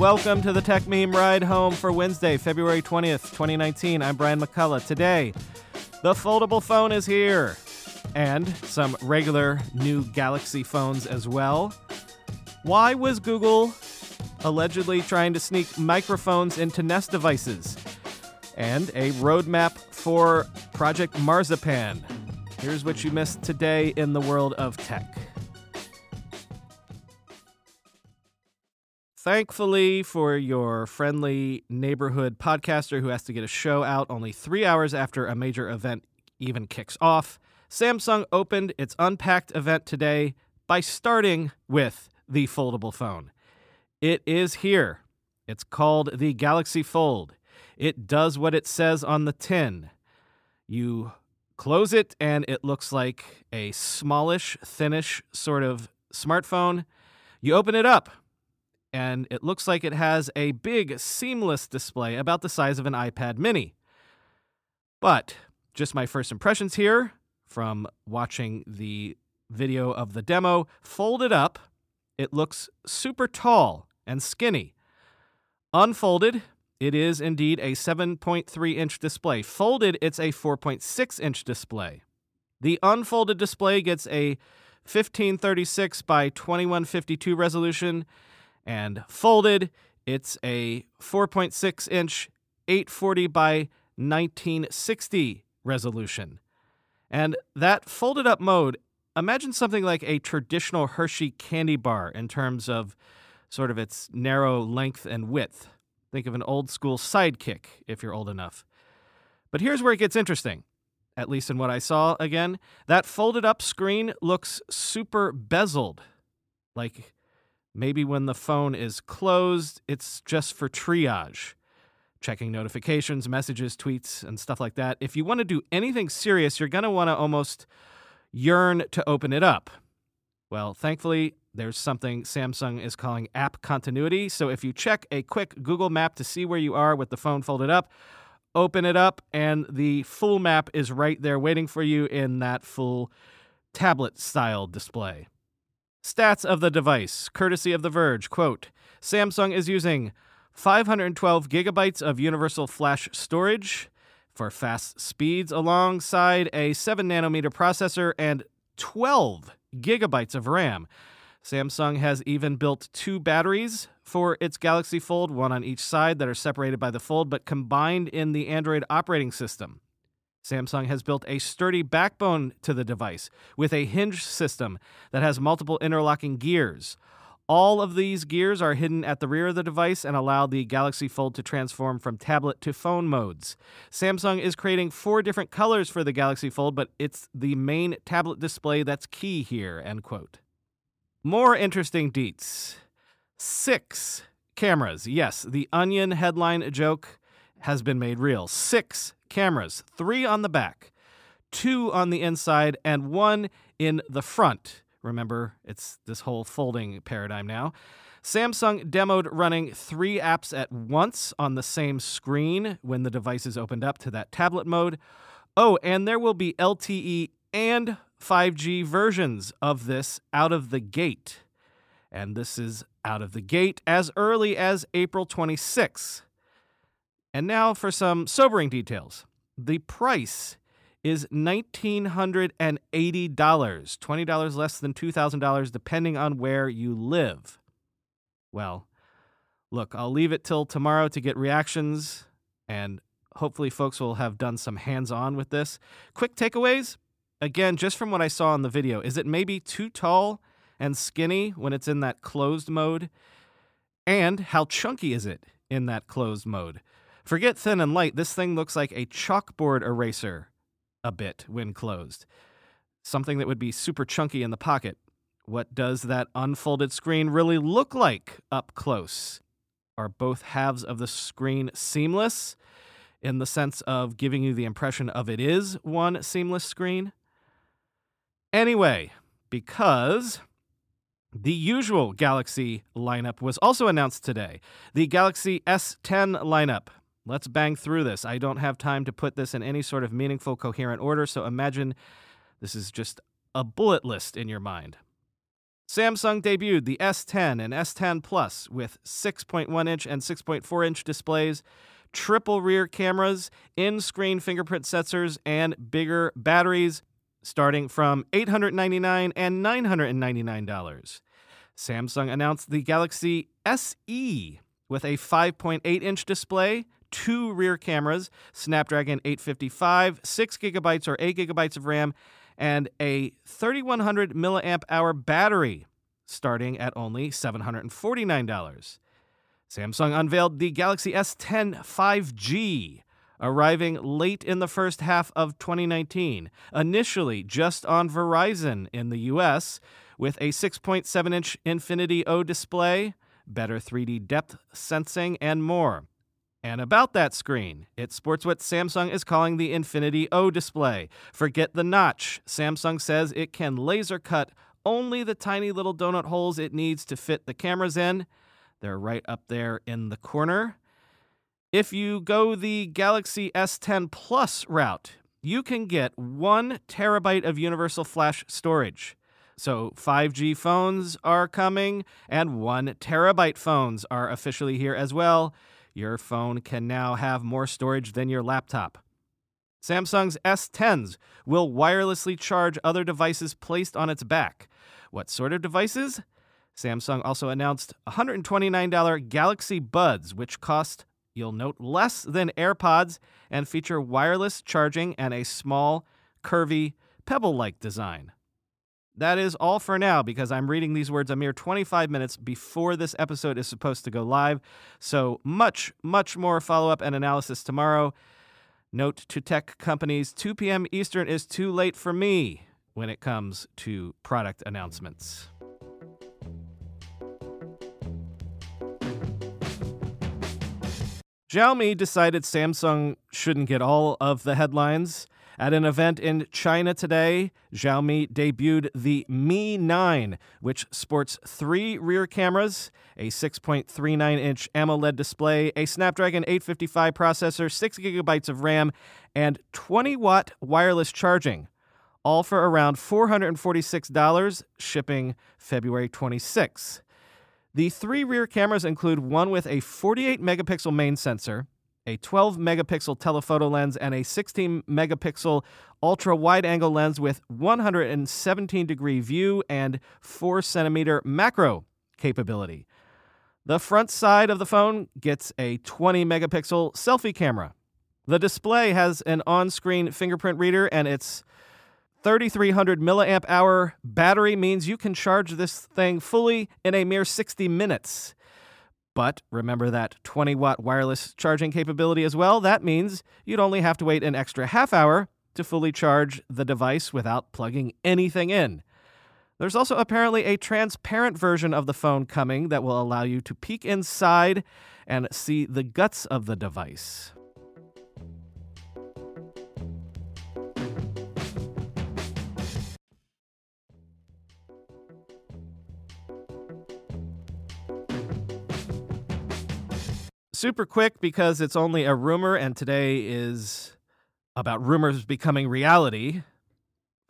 Welcome to the Techmeme Ride Home for Wednesday, February 20th, 2019. I'm Brian McCullough. Today, the foldable phone is here, and some regular new Galaxy phones as well. Why was Google allegedly trying to sneak microphones into Nest devices? And a roadmap for Project Marzipan. Here's what you missed today in the world of tech. Thankfully, for your friendly neighborhood podcaster who has to get a show out only three hours after a major event even kicks off, Samsung opened its Unpacked event today by starting with the foldable phone. It is here. It's called the Galaxy Fold. It does what it says on the tin. You close it, and it looks like a smallish, thinnish sort of smartphone. You open it up, and it looks like it has a big, seamless display about the size of an iPad mini. But just my first impressions here from watching the video of the demo, folded up, it looks super tall and skinny. Unfolded, it is indeed a 7.3 inch display. Folded, it's a 4.6 inch display. The unfolded display gets a 1536 by 2152 resolution and folded, it's a 4.6 inch 840 by 1960 resolution. And that folded up mode, imagine something like a traditional Hershey candy bar in terms of sort of its narrow length and width. Think of an old school sidekick if you're old enough. But here's where it gets interesting, at least in what I saw again. That folded up screen looks super bezeled, like Maybe when the phone is closed, it's just for triage, checking notifications, messages, tweets, and stuff like that. If you want to do anything serious, you're going to want to almost yearn to open it up. Well, thankfully, there's something Samsung is calling app continuity. So if you check a quick Google map to see where you are with the phone folded up, open it up, and the full map is right there waiting for you in that full tablet style display. Stats of the device, courtesy of The Verge. Quote Samsung is using 512 gigabytes of universal flash storage for fast speeds alongside a 7 nanometer processor and 12 gigabytes of RAM. Samsung has even built two batteries for its Galaxy Fold, one on each side that are separated by the fold but combined in the Android operating system. Samsung has built a sturdy backbone to the device with a hinge system that has multiple interlocking gears. All of these gears are hidden at the rear of the device and allow the Galaxy Fold to transform from tablet to phone modes. Samsung is creating four different colors for the Galaxy Fold, but it's the main tablet display that's key here, end quote. More interesting deets. Six cameras. Yes, the Onion headline joke has been made real. Six cameras, three on the back, two on the inside, and one in the front. Remember, it's this whole folding paradigm now. Samsung demoed running three apps at once on the same screen when the device is opened up to that tablet mode. Oh, and there will be LTE and 5G versions of this out of the gate. And this is out of the gate as early as April 26. And now for some sobering details. The price is $1,980, $20 less than $2,000, depending on where you live. Well, look, I'll leave it till tomorrow to get reactions, and hopefully, folks will have done some hands on with this. Quick takeaways again, just from what I saw in the video, is it maybe too tall and skinny when it's in that closed mode? And how chunky is it in that closed mode? Forget thin and light, this thing looks like a chalkboard eraser a bit when closed. Something that would be super chunky in the pocket. What does that unfolded screen really look like up close? Are both halves of the screen seamless in the sense of giving you the impression of it is one seamless screen? Anyway, because the usual Galaxy lineup was also announced today. The Galaxy S10 lineup Let's bang through this. I don't have time to put this in any sort of meaningful, coherent order, so imagine this is just a bullet list in your mind. Samsung debuted the S10 and S10 Plus with 6.1 inch and 6.4 inch displays, triple rear cameras, in screen fingerprint sensors, and bigger batteries, starting from $899 and $999. Samsung announced the Galaxy SE with a 5.8 inch display, two rear cameras, Snapdragon 855, 6 gigabytes or 8 gigabytes of RAM, and a 3100 milliamp hour battery starting at only $749. Samsung unveiled the Galaxy S10 5G, arriving late in the first half of 2019, initially just on Verizon in the US, with a 6.7 inch Infinity O display, better 3D depth sensing, and more. And about that screen, it sports what Samsung is calling the Infinity O display. Forget the notch. Samsung says it can laser cut only the tiny little donut holes it needs to fit the cameras in. They're right up there in the corner. If you go the Galaxy S10 Plus route, you can get one terabyte of universal flash storage. So 5G phones are coming, and one terabyte phones are officially here as well. Your phone can now have more storage than your laptop. Samsung's S10s will wirelessly charge other devices placed on its back. What sort of devices? Samsung also announced $129 Galaxy Buds, which cost, you'll note, less than AirPods and feature wireless charging and a small, curvy, pebble like design. That is all for now because I'm reading these words a mere 25 minutes before this episode is supposed to go live. So much, much more follow up and analysis tomorrow. Note to tech companies 2 p.m. Eastern is too late for me when it comes to product announcements. Xiaomi decided Samsung shouldn't get all of the headlines. At an event in China today, Xiaomi debuted the Mi 9, which sports three rear cameras, a 6.39 inch AMOLED display, a Snapdragon 855 processor, 6 gigabytes of RAM, and 20 watt wireless charging, all for around $446, shipping February 26. The three rear cameras include one with a 48 megapixel main sensor, a 12 megapixel telephoto lens, and a 16 megapixel ultra wide angle lens with 117 degree view and 4 centimeter macro capability. The front side of the phone gets a 20 megapixel selfie camera. The display has an on screen fingerprint reader, and its 3300 milliamp hour battery means you can charge this thing fully in a mere 60 minutes. But remember that 20 watt wireless charging capability as well. That means you'd only have to wait an extra half hour to fully charge the device without plugging anything in. There's also apparently a transparent version of the phone coming that will allow you to peek inside and see the guts of the device. Super quick because it's only a rumor, and today is about rumors becoming reality.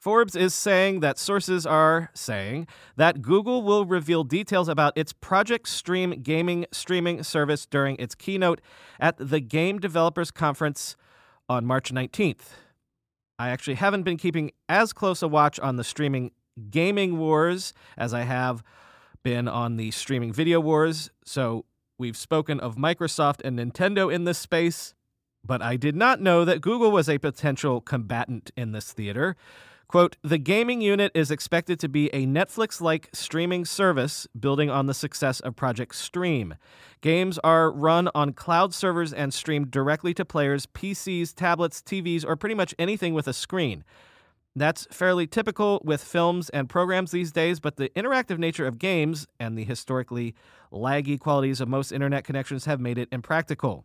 Forbes is saying that sources are saying that Google will reveal details about its Project Stream gaming streaming service during its keynote at the Game Developers Conference on March 19th. I actually haven't been keeping as close a watch on the streaming gaming wars as I have been on the streaming video wars, so We've spoken of Microsoft and Nintendo in this space, but I did not know that Google was a potential combatant in this theater. Quote, the gaming unit is expected to be a Netflix like streaming service building on the success of Project Stream. Games are run on cloud servers and streamed directly to players' PCs, tablets, TVs, or pretty much anything with a screen. That's fairly typical with films and programs these days, but the interactive nature of games and the historically laggy qualities of most internet connections have made it impractical.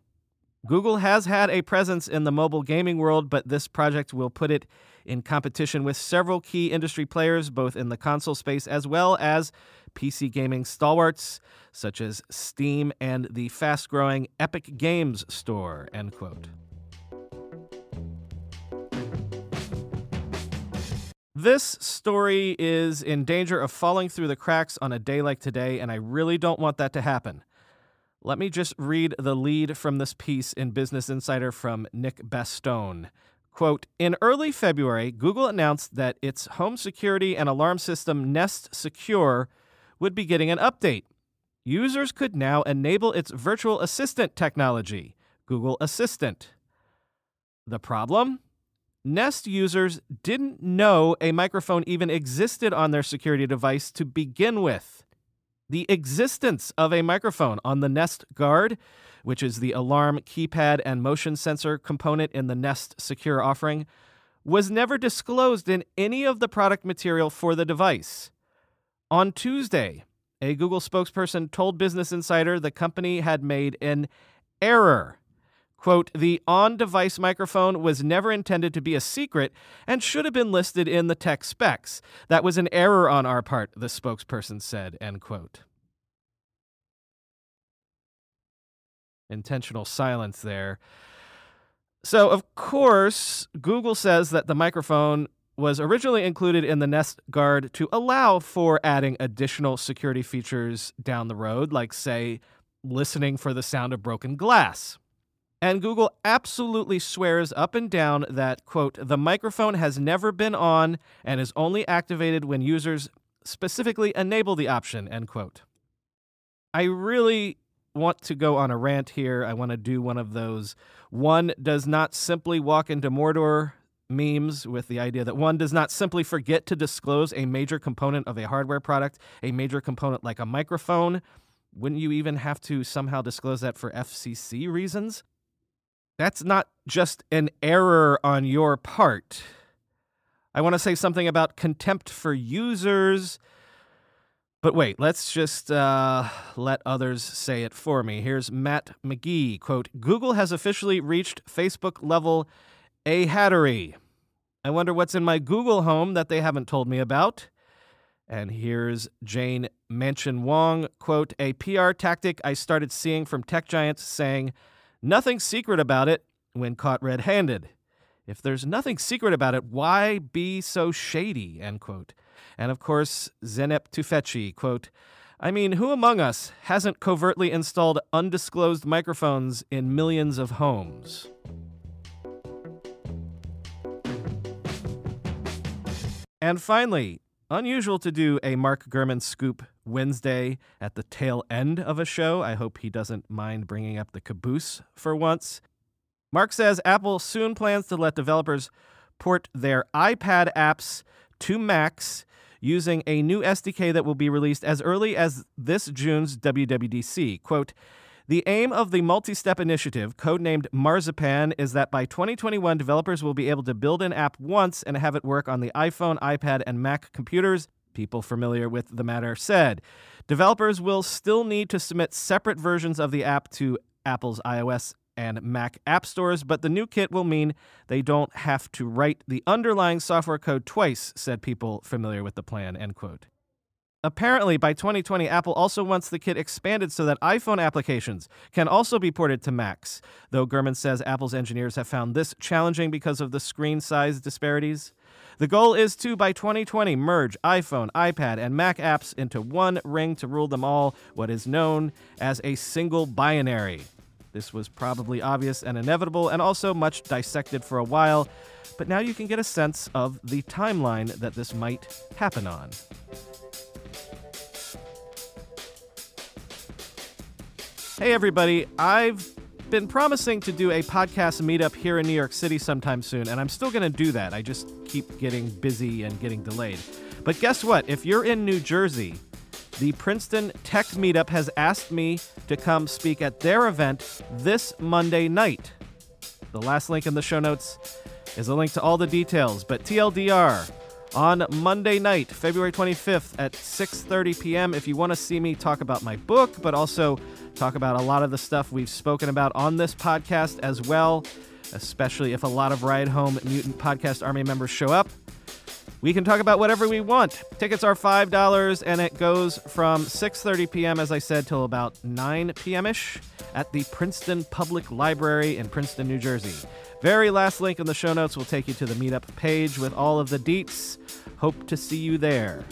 Google has had a presence in the mobile gaming world, but this project will put it in competition with several key industry players, both in the console space as well as PC gaming stalwarts such as Steam and the fast growing Epic Games Store. End quote. This story is in danger of falling through the cracks on a day like today, and I really don't want that to happen. Let me just read the lead from this piece in Business Insider from Nick Bastone. Quote In early February, Google announced that its home security and alarm system Nest Secure would be getting an update. Users could now enable its virtual assistant technology, Google Assistant. The problem? Nest users didn't know a microphone even existed on their security device to begin with. The existence of a microphone on the Nest Guard, which is the alarm, keypad, and motion sensor component in the Nest Secure offering, was never disclosed in any of the product material for the device. On Tuesday, a Google spokesperson told Business Insider the company had made an error Quote, the on device microphone was never intended to be a secret and should have been listed in the tech specs. That was an error on our part, the spokesperson said, end quote. Intentional silence there. So, of course, Google says that the microphone was originally included in the Nest Guard to allow for adding additional security features down the road, like, say, listening for the sound of broken glass. And Google absolutely swears up and down that, quote, the microphone has never been on and is only activated when users specifically enable the option, end quote. I really want to go on a rant here. I want to do one of those one does not simply walk into Mordor memes with the idea that one does not simply forget to disclose a major component of a hardware product, a major component like a microphone. Wouldn't you even have to somehow disclose that for FCC reasons? That's not just an error on your part. I want to say something about contempt for users. But wait, let's just uh, let others say it for me. Here's Matt McGee quote: "Google has officially reached Facebook level a hattery. I wonder what's in my Google Home that they haven't told me about." And here's Jane Manchun Wong quote: "A PR tactic I started seeing from tech giants saying." Nothing secret about it when caught red handed. If there's nothing secret about it, why be so shady? End quote. And of course, Zeynep Tufekci, quote, I mean, who among us hasn't covertly installed undisclosed microphones in millions of homes? And finally, unusual to do a Mark Gurman scoop Wednesday at the tail end of a show. I hope he doesn't mind bringing up the caboose for once. Mark says Apple soon plans to let developers port their iPad apps to Macs using a new SDK that will be released as early as this June's WWDC. Quote, the aim of the multi step initiative, codenamed Marzipan, is that by 2021, developers will be able to build an app once and have it work on the iPhone, iPad, and Mac computers people familiar with the matter said. Developers will still need to submit separate versions of the app to Apple's iOS and Mac app stores, but the new kit will mean they don't have to write the underlying software code twice, said people familiar with the plan, end quote. Apparently, by 2020, Apple also wants the kit expanded so that iPhone applications can also be ported to Macs, though Gurman says Apple's engineers have found this challenging because of the screen size disparities. The goal is to, by 2020, merge iPhone, iPad, and Mac apps into one ring to rule them all, what is known as a single binary. This was probably obvious and inevitable, and also much dissected for a while, but now you can get a sense of the timeline that this might happen on. Hey, everybody, I've been promising to do a podcast meetup here in New York City sometime soon, and I'm still going to do that. I just keep getting busy and getting delayed. But guess what? If you're in New Jersey, the Princeton Tech Meetup has asked me to come speak at their event this Monday night. The last link in the show notes is a link to all the details, but TLDR on Monday night, February 25th at 6:30 p.m. if you want to see me talk about my book, but also talk about a lot of the stuff we've spoken about on this podcast as well, especially if a lot of Ride Home Mutant Podcast Army members show up. We can talk about whatever we want. Tickets are $5 and it goes from 6:30 p.m. as I said till about 9 p.m.ish at the Princeton Public Library in Princeton, New Jersey. Very last link in the show notes will take you to the meetup page with all of the deets. Hope to see you there.